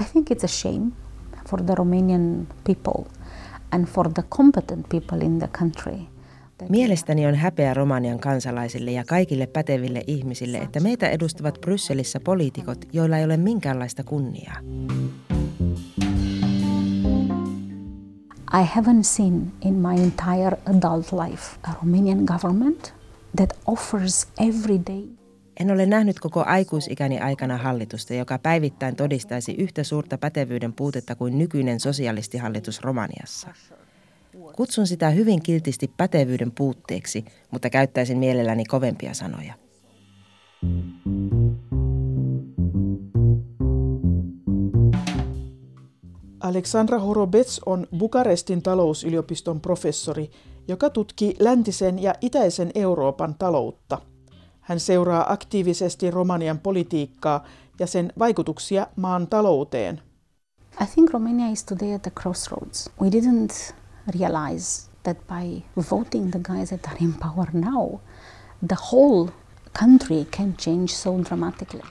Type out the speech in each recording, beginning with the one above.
I think it's a shame for the Romanian people and for the competent people in the country. Mielestäni on häpeä Romanian kansalaisille ja kaikille päteville ihmisille, että meitä edustavat Brysselissä poliitikot, joilla ei ole minkäänlaista kunniaa. I haven't seen in my entire adult life a Romanian government that offers every day En ole nähnyt koko aikuisikäni aikana hallitusta, joka päivittäin todistaisi yhtä suurta pätevyyden puutetta kuin nykyinen sosialistihallitus Romaniassa. Kutsun sitä hyvin kiltisti pätevyyden puutteeksi, mutta käyttäisin mielelläni kovempia sanoja. Aleksandra Horobets on Bukarestin talousyliopiston professori, joka tutkii läntisen ja itäisen Euroopan taloutta. Hän seuraa aktiivisesti Romanian politiikkaa ja sen vaikutuksia maan talouteen. I think Romania is today at the crossroads. We didn't realize that by voting the guys that are in power now, the whole country can change so dramatically.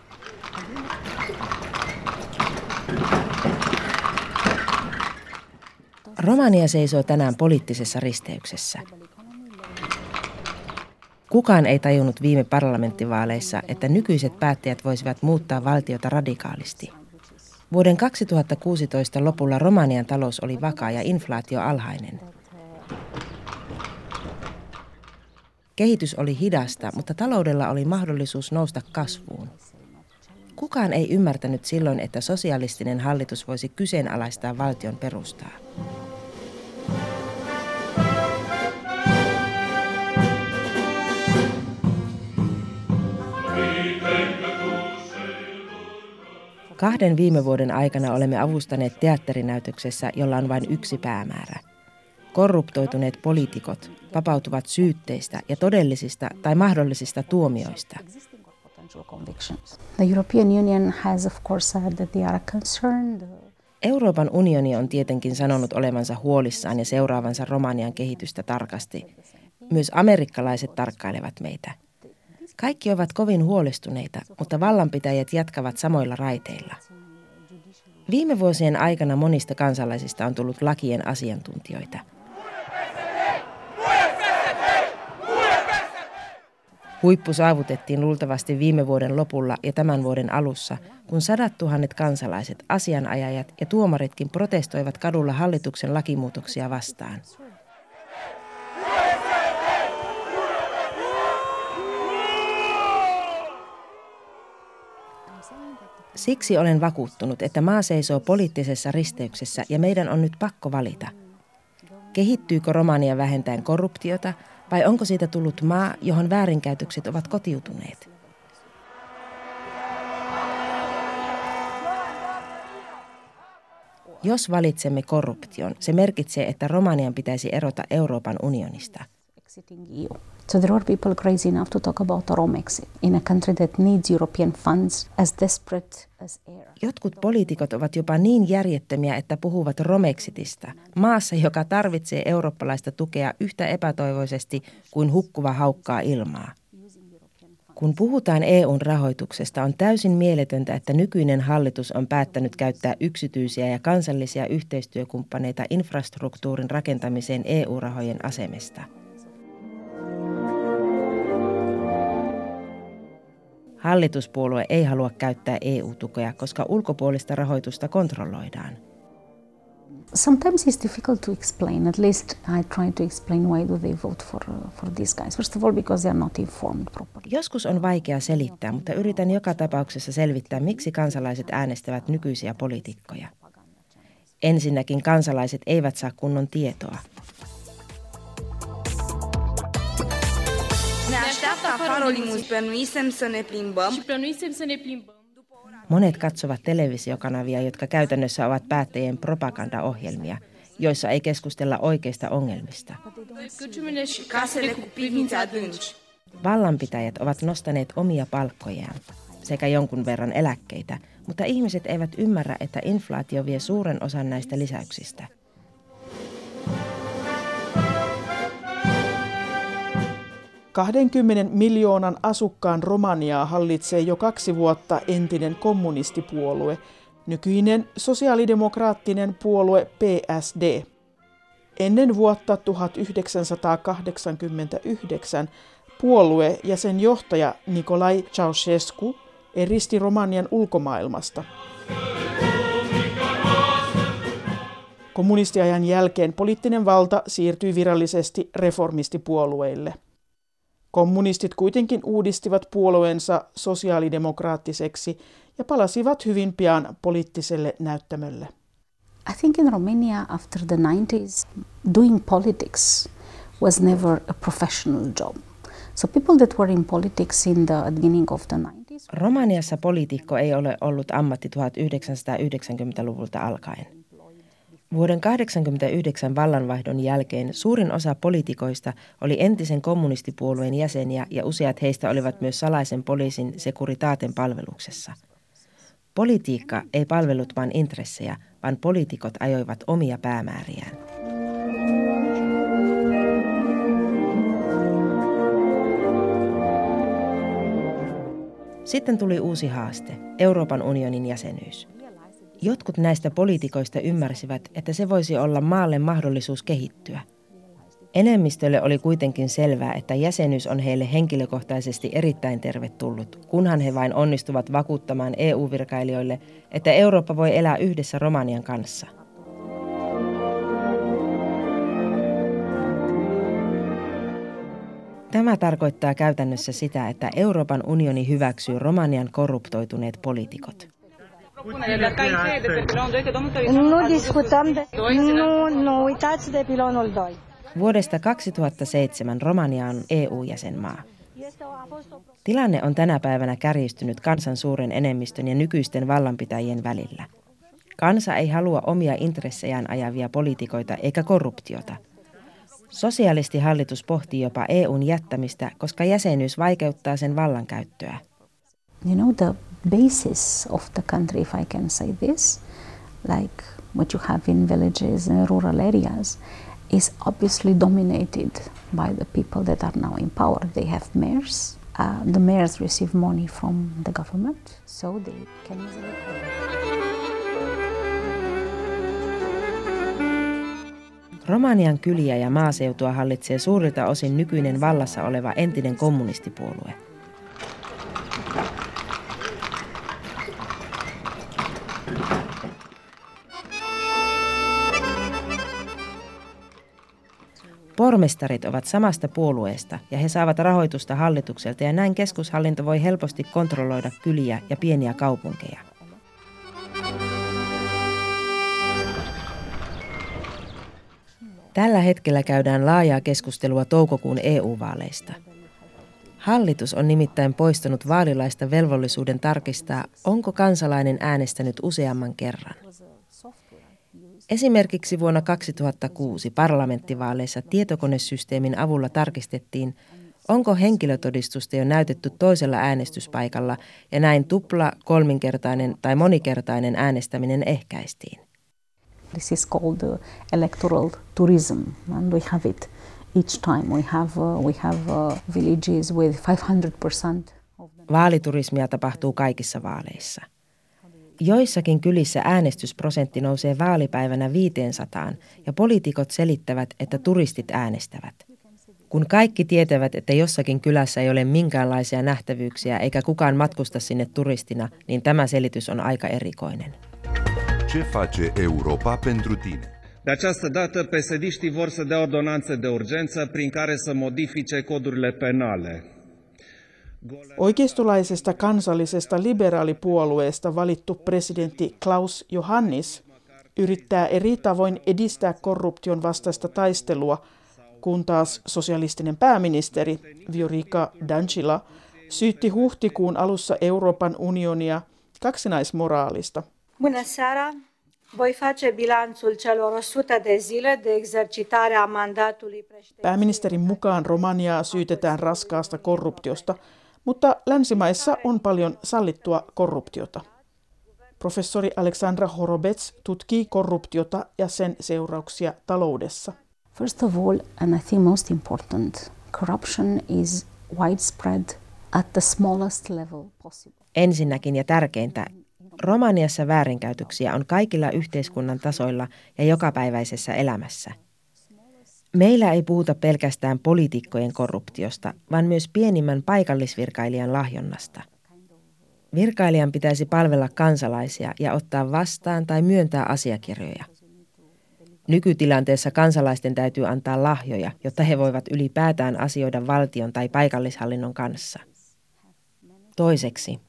Romania seisoo tänään poliittisessa risteyksessä. Kukaan ei tajunnut viime parlamenttivaaleissa, että nykyiset päättäjät voisivat muuttaa valtiota radikaalisti. Vuoden 2016 lopulla Romanian talous oli vakaa ja inflaatio alhainen. Kehitys oli hidasta, mutta taloudella oli mahdollisuus nousta kasvuun. Kukaan ei ymmärtänyt silloin, että sosialistinen hallitus voisi kyseenalaistaa valtion perustaa. Kahden viime vuoden aikana olemme avustaneet teatterinäytöksessä, jolla on vain yksi päämäärä. Korruptoituneet poliitikot vapautuvat syytteistä ja todellisista tai mahdollisista tuomioista. Euroopan unioni on tietenkin sanonut olevansa huolissaan ja seuraavansa Romanian kehitystä tarkasti. Myös amerikkalaiset tarkkailevat meitä. Kaikki ovat kovin huolestuneita, mutta vallanpitäjät jatkavat samoilla raiteilla. Viime vuosien aikana monista kansalaisista on tullut lakien asiantuntijoita. Huippu saavutettiin luultavasti viime vuoden lopulla ja tämän vuoden alussa, kun sadat tuhannet kansalaiset, asianajajat ja tuomaritkin protestoivat kadulla hallituksen lakimuutoksia vastaan. Siksi olen vakuuttunut, että maa seisoo poliittisessa risteyksessä ja meidän on nyt pakko valita. Kehittyykö Romania vähentäen korruptiota vai onko siitä tullut maa, johon väärinkäytökset ovat kotiutuneet? Jos valitsemme korruption, se merkitsee, että Romanian pitäisi erota Euroopan unionista – So there are people crazy enough to talk about a Rome exit in a country that needs European funds as desperate as air. Jotkut poliitikot ovat jopa niin järjettömiä, että puhuvat Romexitista, maassa, joka tarvitsee eurooppalaista tukea yhtä epätoivoisesti kuin hukkuva haukkaa ilmaa. Kun puhutaan EUn rahoituksesta, on täysin mieletöntä, että nykyinen hallitus on päättänyt käyttää yksityisiä ja kansallisia yhteistyökumppaneita infrastruktuurin rakentamiseen EU-rahojen asemesta – Hallituspuolue ei halua käyttää EU-tukea, koska ulkopuolista rahoitusta kontrolloidaan. Sometimes it's difficult to explain. At least I try to explain why do they vote for, for these guys. First of all, because they are not informed properly. Joskus on vaikea selittää, mutta yritän joka tapauksessa selvittää, miksi kansalaiset äänestävät nykyisiä poliitikkoja. Ensinnäkin kansalaiset eivät saa kunnon tietoa. Afară o limuzină, plănuisem să ne plimbăm. Și plănuisem să ne plimbăm. Monet katsovat televisiokanavia, jotka käytännössä ovat päättäjien propagandaohjelmia, joissa ei keskustella oikeista ongelmista. Vallanpitäjät ovat nostaneet omia palkkojaan sekä jonkun verran eläkkeitä, mutta ihmiset eivät ymmärrä, että inflaatio vie suuren osan näistä lisäyksistä. 20 miljoonan asukkaan Romaniaa hallitsee jo kaksi vuotta entinen kommunistipuolue, nykyinen sosiaalidemokraattinen puolue PSD. Ennen vuotta 1989 puolue ja sen johtaja Nikolai Ceausescu eristi Romanian ulkomaailmasta. Kommunistiajan jälkeen poliittinen valta siirtyi virallisesti reformistipuolueille. Kommunistit kuitenkin uudistivat puolueensa sosiaalidemokraattiseksi ja palasivat hyvin pian poliittiselle näyttämölle. I think in Romania after the 90s, doing politics was never a professional job. So people that were in politics in the beginning of the 90s. Romaniassa poliitikko ei ole ollut ammatti 1990-luvulta alkaen. Vuoden 1989 vallanvaihdon jälkeen suurin osa poliitikoista oli entisen kommunistipuolueen jäseniä ja useat heistä olivat myös salaisen poliisin sekuritaaten palveluksessa. Politiikka ei palvellut vain intressejä, vaan poliitikot ajoivat omia päämääriään. Sitten tuli uusi haaste, Euroopan unionin jäsenyys. Jotkut näistä poliitikoista ymmärsivät, että se voisi olla maalle mahdollisuus kehittyä. Enemmistölle oli kuitenkin selvää, että jäsenyys on heille henkilökohtaisesti erittäin tervetullut, kunhan he vain onnistuvat vakuuttamaan EU-virkailijoille, että Eurooppa voi elää yhdessä Romanian kanssa. Tämä tarkoittaa käytännössä sitä, että Euroopan unioni hyväksyy Romanian korruptoituneet poliitikot. Nu discutăm de... Nu, nu, uitați de pilonul 2. Vuodesta 2007 Romania on EU-jäsenmaa. Tilanne on tänä päivänä kärjistynyt kansan suuren enemmistön ja nykyisten vallanpitäjien välillä. Kansa ei halua omia intressejään ajavia poliitikoita eikä korruptiota. Sosialistihallitus pohtii jopa EUn jättämistä, koska jäsenyys vaikeuttaa sen vallankäyttöä. You know, the basis of the country, if I can say this, like what you have in villages and rural areas, is obviously dominated by the people that are now in power. They have mayors. Uh, the mayors receive money from the government, so they can easily. Romanian kyliä ja maaseutua hallitsee suurilta osin nykyinen vallassa oleva entinen kommunistipuolue. Pormestarit ovat samasta puolueesta ja he saavat rahoitusta hallitukselta ja näin keskushallinto voi helposti kontrolloida kyliä ja pieniä kaupunkeja. Tällä hetkellä käydään laajaa keskustelua toukokuun EU-vaaleista. Hallitus on nimittäin poistanut vaalilaista velvollisuuden tarkistaa, onko kansalainen äänestänyt useamman kerran. Esimerkiksi vuonna 2006 parlamenttivaaleissa tietokonesysteemin avulla tarkistettiin, onko henkilötodistusta jo näytetty toisella äänestyspaikalla ja näin tupla, kolminkertainen tai monikertainen äänestäminen ehkäistiin. This is called uh, electoral tourism, and we have it each time. We have uh, we have uh, villages with 500 percent. Vaaliturismia tapahtuu kaikissa vaaleissa. Joissakin kylissä äänestysprosentti nousee vaalipäivänä 500 ja poliitikot selittävät, että turistit äänestävät. Kun kaikki tietävät, että jossakin kylässä ei ole minkäänlaisia nähtävyyksiä eikä kukaan matkusta sinne turistina, niin tämä selitys on aika erikoinen. Ce face Europa pentru tine? De această dată, pesediștii vor să dea ordonanță de urgență prin care să modifice codurile penale. Oikeistolaisesta kansallisesta liberaalipuolueesta valittu presidentti Klaus Johannis yrittää eri tavoin edistää korruption vastaista taistelua, kun taas sosialistinen pääministeri Viorica Dancila syytti huhtikuun alussa Euroopan unionia kaksinaismoraalista. Bună seara! Voi face bilanțul celor 100 de zile de exercitare a mandatului președinției. Pääministerin mukaan Romaniaa syytetään raskaasta korruptiosta, mutta länsimaissa on paljon sallittua korruptiota. Professori Alexandra Horobets tutkii korruptiota ja sen seurauksia taloudessa. First of all, and I think most important, corruption is widespread at the smallest level possible. Ensinnäkin ja tärkeintä, Romaniassa väärinkäytöksiä on kaikilla yhteiskunnan tasoilla ja jokapäiväisessä elämässä. Meillä ei puhuta pelkästään poliitikkojen korruptiosta, vaan myös pienimmän paikallisvirkailijan lahjonnasta. Virkailijan pitäisi palvella kansalaisia ja ottaa vastaan tai myöntää asiakirjoja. Nykytilanteessa kansalaisten täytyy antaa lahjoja, jotta he voivat ylipäätään asioida valtion tai paikallishallinnon kanssa. Toiseksi,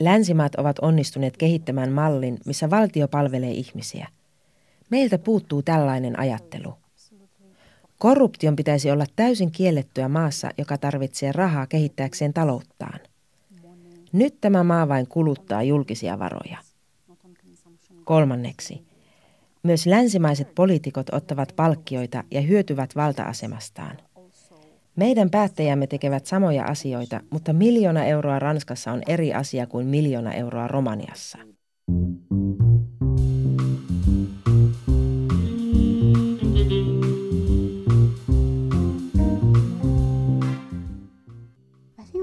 länsimaat ovat onnistuneet kehittämään mallin, missä valtio palvelee ihmisiä. Meiltä puuttuu tällainen ajattelu. Korruption pitäisi olla täysin kiellettyä maassa, joka tarvitsee rahaa kehittääkseen talouttaan. Nyt tämä maa vain kuluttaa julkisia varoja. Kolmanneksi, myös länsimaiset poliitikot ottavat palkkioita ja hyötyvät valta-asemastaan. Meidän päättäjämme tekevät samoja asioita, mutta miljoona euroa Ranskassa on eri asia kuin miljoona euroa Romaniassa.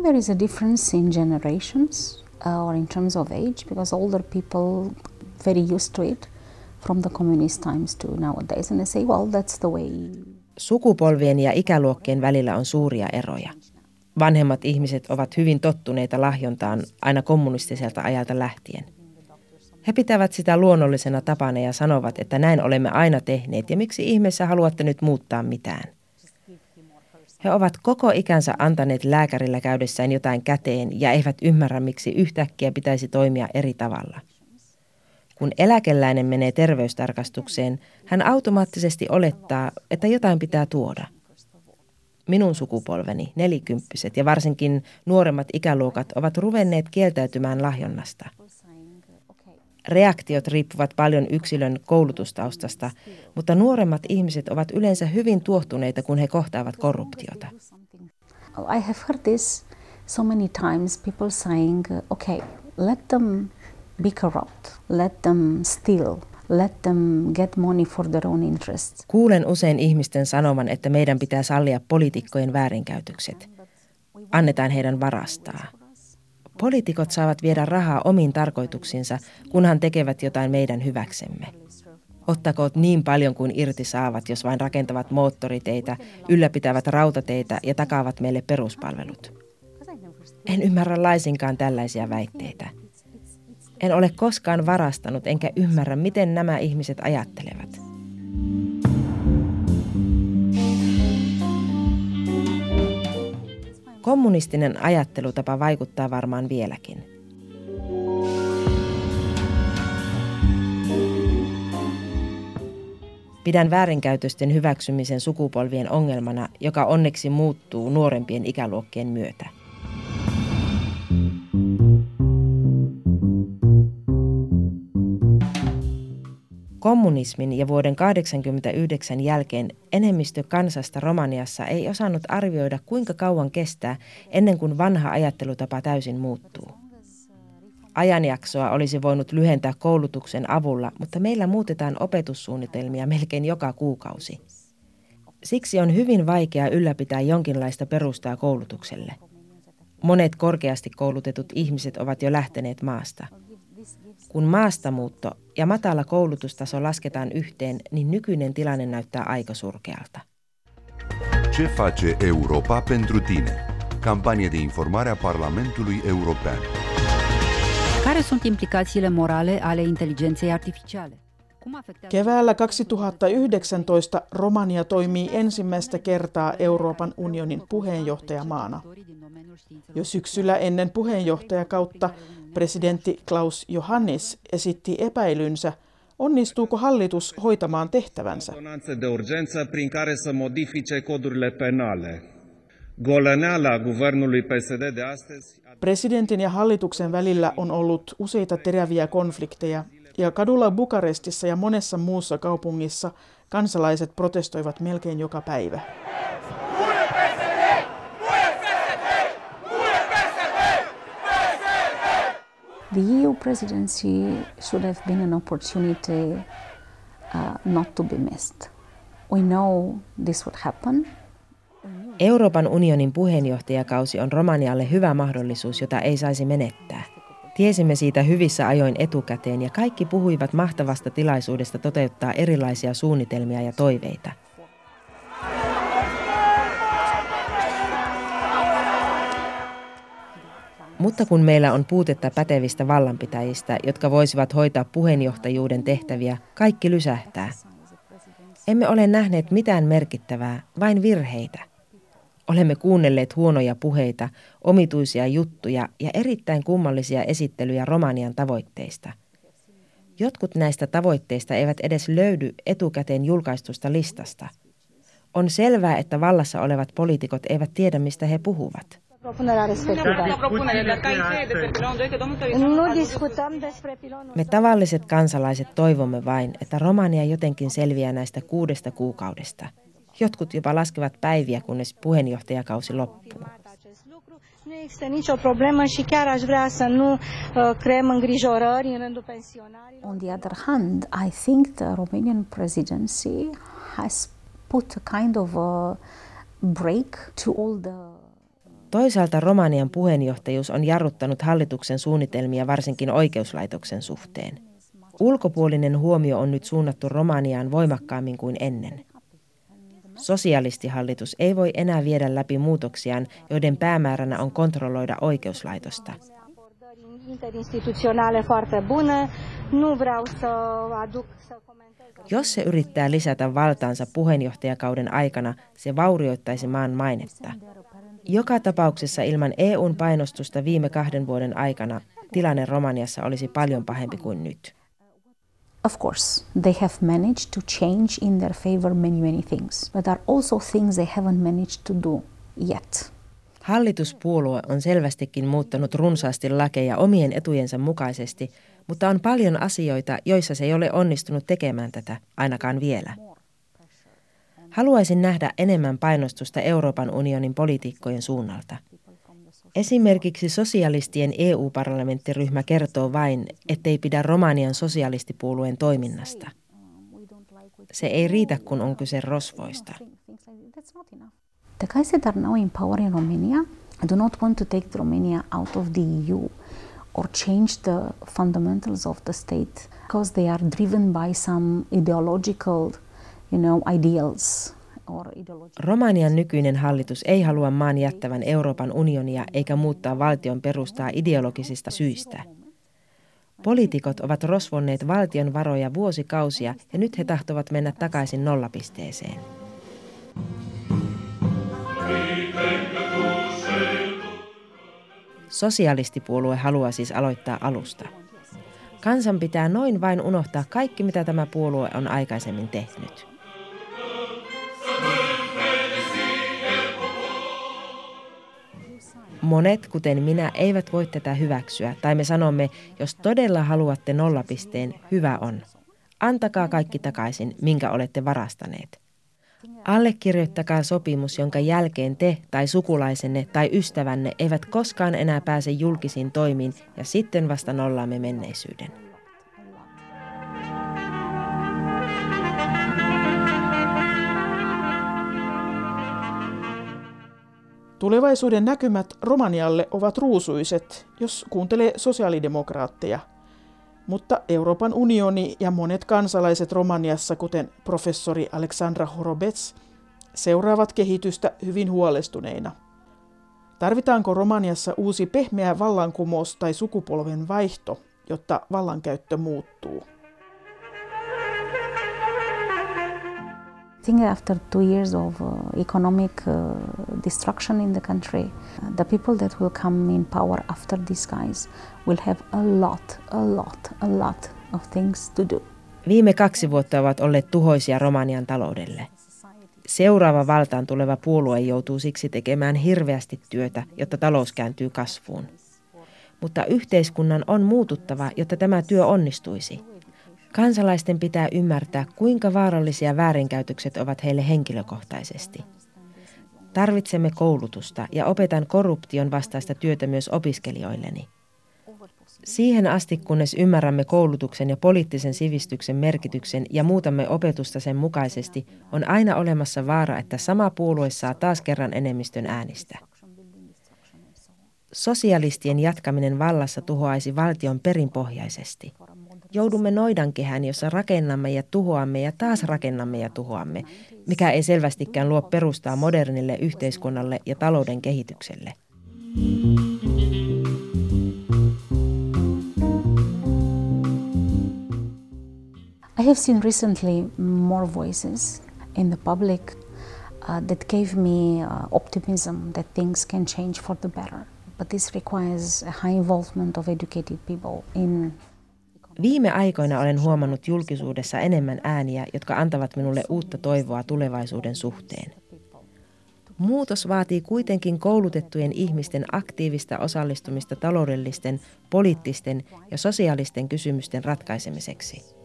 There is a difference in generations uh, or in terms of age because older people very used to it from the communist times to nowadays and they say well that's the way Sukupolvien ja ikäluokkien välillä on suuria eroja. Vanhemmat ihmiset ovat hyvin tottuneita lahjontaan aina kommunistiselta ajalta lähtien. He pitävät sitä luonnollisena tapana ja sanovat, että näin olemme aina tehneet ja miksi ihmeessä haluatte nyt muuttaa mitään. He ovat koko ikänsä antaneet lääkärillä käydessään jotain käteen ja eivät ymmärrä, miksi yhtäkkiä pitäisi toimia eri tavalla. Kun eläkeläinen menee terveystarkastukseen, hän automaattisesti olettaa, että jotain pitää tuoda. Minun sukupolveni, nelikymppiset ja varsinkin nuoremmat ikäluokat ovat ruvenneet kieltäytymään lahjonnasta. Reaktiot riippuvat paljon yksilön koulutustaustasta, mutta nuoremmat ihmiset ovat yleensä hyvin tuohtuneita, kun he kohtaavat korruptiota. I have heard this so many times people saying okay let them be corrupt let them steal let them get money for their own interests Kuulen usein ihmisten sanovan, että meidän pitää sallia poliitikkojen väärinkäytökset. Annetaan heidän varastaa. Poliitikot saavat viedä rahaa omiin tarkoituksiinsa, kunhan tekevät jotain meidän hyväksemme. Ottakoot niin paljon kuin irti saavat, jos vain rakentavat moottoriteitä, ylläpitävät rautateitä ja takaavat meille peruspalvelut. En ymmärrä laisinkaan tällaisia väitteitä. En ole koskaan varastanut enkä ymmärrä, miten nämä ihmiset ajattelevat. Kommunistinen ajattelutapa vaikuttaa varmaan vieläkin. Pidän väärinkäytösten hyväksymisen sukupolvien ongelmana, joka onneksi muuttuu nuorempien ikäluokkien myötä. Kommunismin ja vuoden 1989 jälkeen enemmistö kansasta Romaniassa ei osannut arvioida, kuinka kauan kestää ennen kuin vanha ajattelutapa täysin muuttuu. Ajanjaksoa olisi voinut lyhentää koulutuksen avulla, mutta meillä muutetaan opetussuunnitelmia melkein joka kuukausi. Siksi on hyvin vaikea ylläpitää jonkinlaista perustaa koulutukselle. Monet korkeasti koulutetut ihmiset ovat jo lähteneet maasta – kun maastamuutto ja matala koulutustaso lasketaan yhteen, niin nykyinen tilanne näyttää aika surkealta. Ce face Europa pentru tine? Campanie de informare a Parlamentului European. Care sunt implicațiile morale ale inteligenței artificiale? Keväällä 2019 Romania toimii ensimmäistä kertaa Euroopan unionin puheenjohtajamaana. Jo syksyllä ennen puheenjohtajakautta presidentti Klaus Johannes esitti epäilynsä, onnistuuko hallitus hoitamaan tehtävänsä. Presidentin ja hallituksen välillä on ollut useita teräviä konflikteja, ja kadulla Bukarestissa ja monessa muussa kaupungissa kansalaiset protestoivat melkein joka päivä. The EU presidency should have been an opportunity uh, not to be missed. We know this would happen. Euroopan unionin puheenjohtajakausi on Romanialle hyvä mahdollisuus, jota ei saisi menettää. Tiesimme siitä hyvissä ajoin etukäteen ja kaikki puhuivat mahtavasta tilaisuudesta toteuttaa erilaisia suunnitelmia ja toiveita. Mutta kun meillä on puutetta pätevistä vallanpitäjistä, jotka voisivat hoitaa puheenjohtajuuden tehtäviä, kaikki lysähtää. Emme ole nähneet mitään merkittävää, vain virheitä. Olemme kuunnelleet huonoja puheita, omituisia juttuja ja erittäin kummallisia esittelyjä Romanian tavoitteista. Jotkut näistä tavoitteista eivät edes löydy etukäteen julkaistusta listasta. On selvää, että vallassa olevat poliitikot eivät tiedä, mistä he puhuvat. Me tavalliset kansalaiset toivomme vain, että Romania jotenkin selviää näistä kuudesta kuukaudesta. Jotkut jopa laskevat päiviä, kunnes puheenjohtajakausi loppuu. Uh. On the other hand, I think the Romanian presidency has put a kind of a break to all the Toisaalta Romanian puheenjohtajuus on jarruttanut hallituksen suunnitelmia varsinkin oikeuslaitoksen suhteen. Ulkopuolinen huomio on nyt suunnattu Romaniaan voimakkaammin kuin ennen. Sosialistihallitus ei voi enää viedä läpi muutoksiaan, joiden päämääränä on kontrolloida oikeuslaitosta. Jos se yrittää lisätä valtaansa puheenjohtajakauden aikana, se vaurioittaisi maan mainetta. Joka tapauksessa ilman EUn painostusta viime kahden vuoden aikana tilanne Romaniassa olisi paljon pahempi kuin nyt. Of course, they have managed to change in their favor many, many things, but there are also things they haven't managed to do yet. Hallituspuolue on selvästikin muuttanut runsaasti lakeja omien etujensa mukaisesti, mutta on paljon asioita, joissa se ei ole onnistunut tekemään tätä, ainakaan vielä. Haluaisin nähdä enemmän painostusta Euroopan unionin poliitikkojen suunnalta. Esimerkiksi sosialistien EU-parlamenttiryhmä kertoo vain, ettei pidä Romanian sosialistipuolueen toiminnasta. Se ei riitä, kun on kyse rosvoista. EU state because they are driven by some ideological you know, ideals Romanian nykyinen hallitus ei halua maan jättävän Euroopan unionia eikä muuttaa valtion perustaa ideologisista syistä. Poliitikot ovat rosvonneet valtion varoja vuosikausia ja nyt he tahtovat mennä takaisin nollapisteeseen. Sosialistipuolue haluaa siis aloittaa alusta. Kansan pitää noin vain unohtaa kaikki, mitä tämä puolue on aikaisemmin tehnyt. Monet, kuten minä, eivät voi tätä hyväksyä, tai me sanomme, jos todella haluatte nollapisteen, hyvä on. Antakaa kaikki takaisin, minkä olette varastaneet. Allekirjoittakaa sopimus, jonka jälkeen te tai sukulaisenne tai ystävänne eivät koskaan enää pääse julkisiin toimiin ja sitten vasta nollaamme menneisyyden. Tulevaisuuden näkymät Romanialle ovat ruusuiset, jos kuuntelee sosiaalidemokraatteja. Mutta Euroopan unioni ja monet kansalaiset Romaniassa, kuten professori Aleksandra Horobets, seuraavat kehitystä hyvin huolestuneina. Tarvitaanko Romaniassa uusi pehmeä vallankumous tai sukupolven vaihto, jotta vallankäyttö muuttuu? Think after two years of uh, economic uh, destruction in the country, uh, the people that will come in power after these guys will have a lot, a lot, a lot of things to do. Viime kaksi vuotta ovat olleet tuhoisia Romanian taloudelle. Seuraava valtaan tuleva puolue joutuu siksi tekemään hirveästi työtä, jotta talous kääntyy kasvuun. Mutta yhteiskunnan on muututtava, jotta tämä työ onnistuisi. Kansalaisten pitää ymmärtää, kuinka vaarallisia väärinkäytökset ovat heille henkilökohtaisesti. Tarvitsemme koulutusta ja opetan korruption vastaista työtä myös opiskelijoilleni. Siihen asti, kunnes ymmärrämme koulutuksen ja poliittisen sivistyksen merkityksen ja muutamme opetusta sen mukaisesti, on aina olemassa vaara, että sama puolue saa taas kerran enemmistön äänistä. Sosialistien jatkaminen vallassa tuhoaisi valtion perinpohjaisesti. Joudumme noidankehään, jossa rakennamme ja tuhoamme ja taas rakennamme ja tuhoamme, mikä ei selvästikään luo perustaa modernille yhteiskunnalle ja talouden kehitykselle. I have seen recently more voices in the public uh, that gave me uh, optimism that things can change for the better. But this requires a high involvement of educated people in Viime aikoina olen huomannut julkisuudessa enemmän ääniä, jotka antavat minulle uutta toivoa tulevaisuuden suhteen. Muutos vaatii kuitenkin koulutettujen ihmisten aktiivista osallistumista taloudellisten, poliittisten ja sosiaalisten kysymysten ratkaisemiseksi.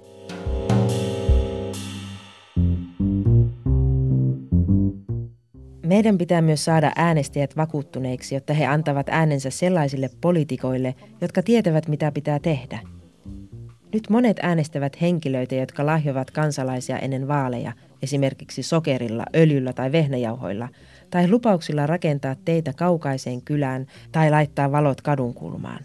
Meidän pitää myös saada äänestäjät vakuuttuneiksi, jotta he antavat äänensä sellaisille poliitikoille, jotka tietävät mitä pitää tehdä. Nyt monet äänestävät henkilöitä, jotka lahjovat kansalaisia ennen vaaleja, esimerkiksi sokerilla, öljyllä tai vehnäjauhoilla, tai lupauksilla rakentaa teitä kaukaiseen kylään tai laittaa valot kadunkulmaan.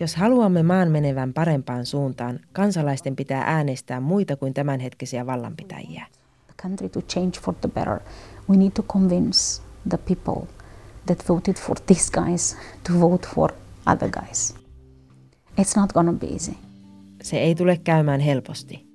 Jos haluamme maan menevän parempaan suuntaan, kansalaisten pitää äänestää muita kuin tämänhetkisiä vallanpitäjiä. country to change for the better, we need to convince the people that voted for these guys to vote for other guys. It's not to be easy. Se ei tule käymään helposti.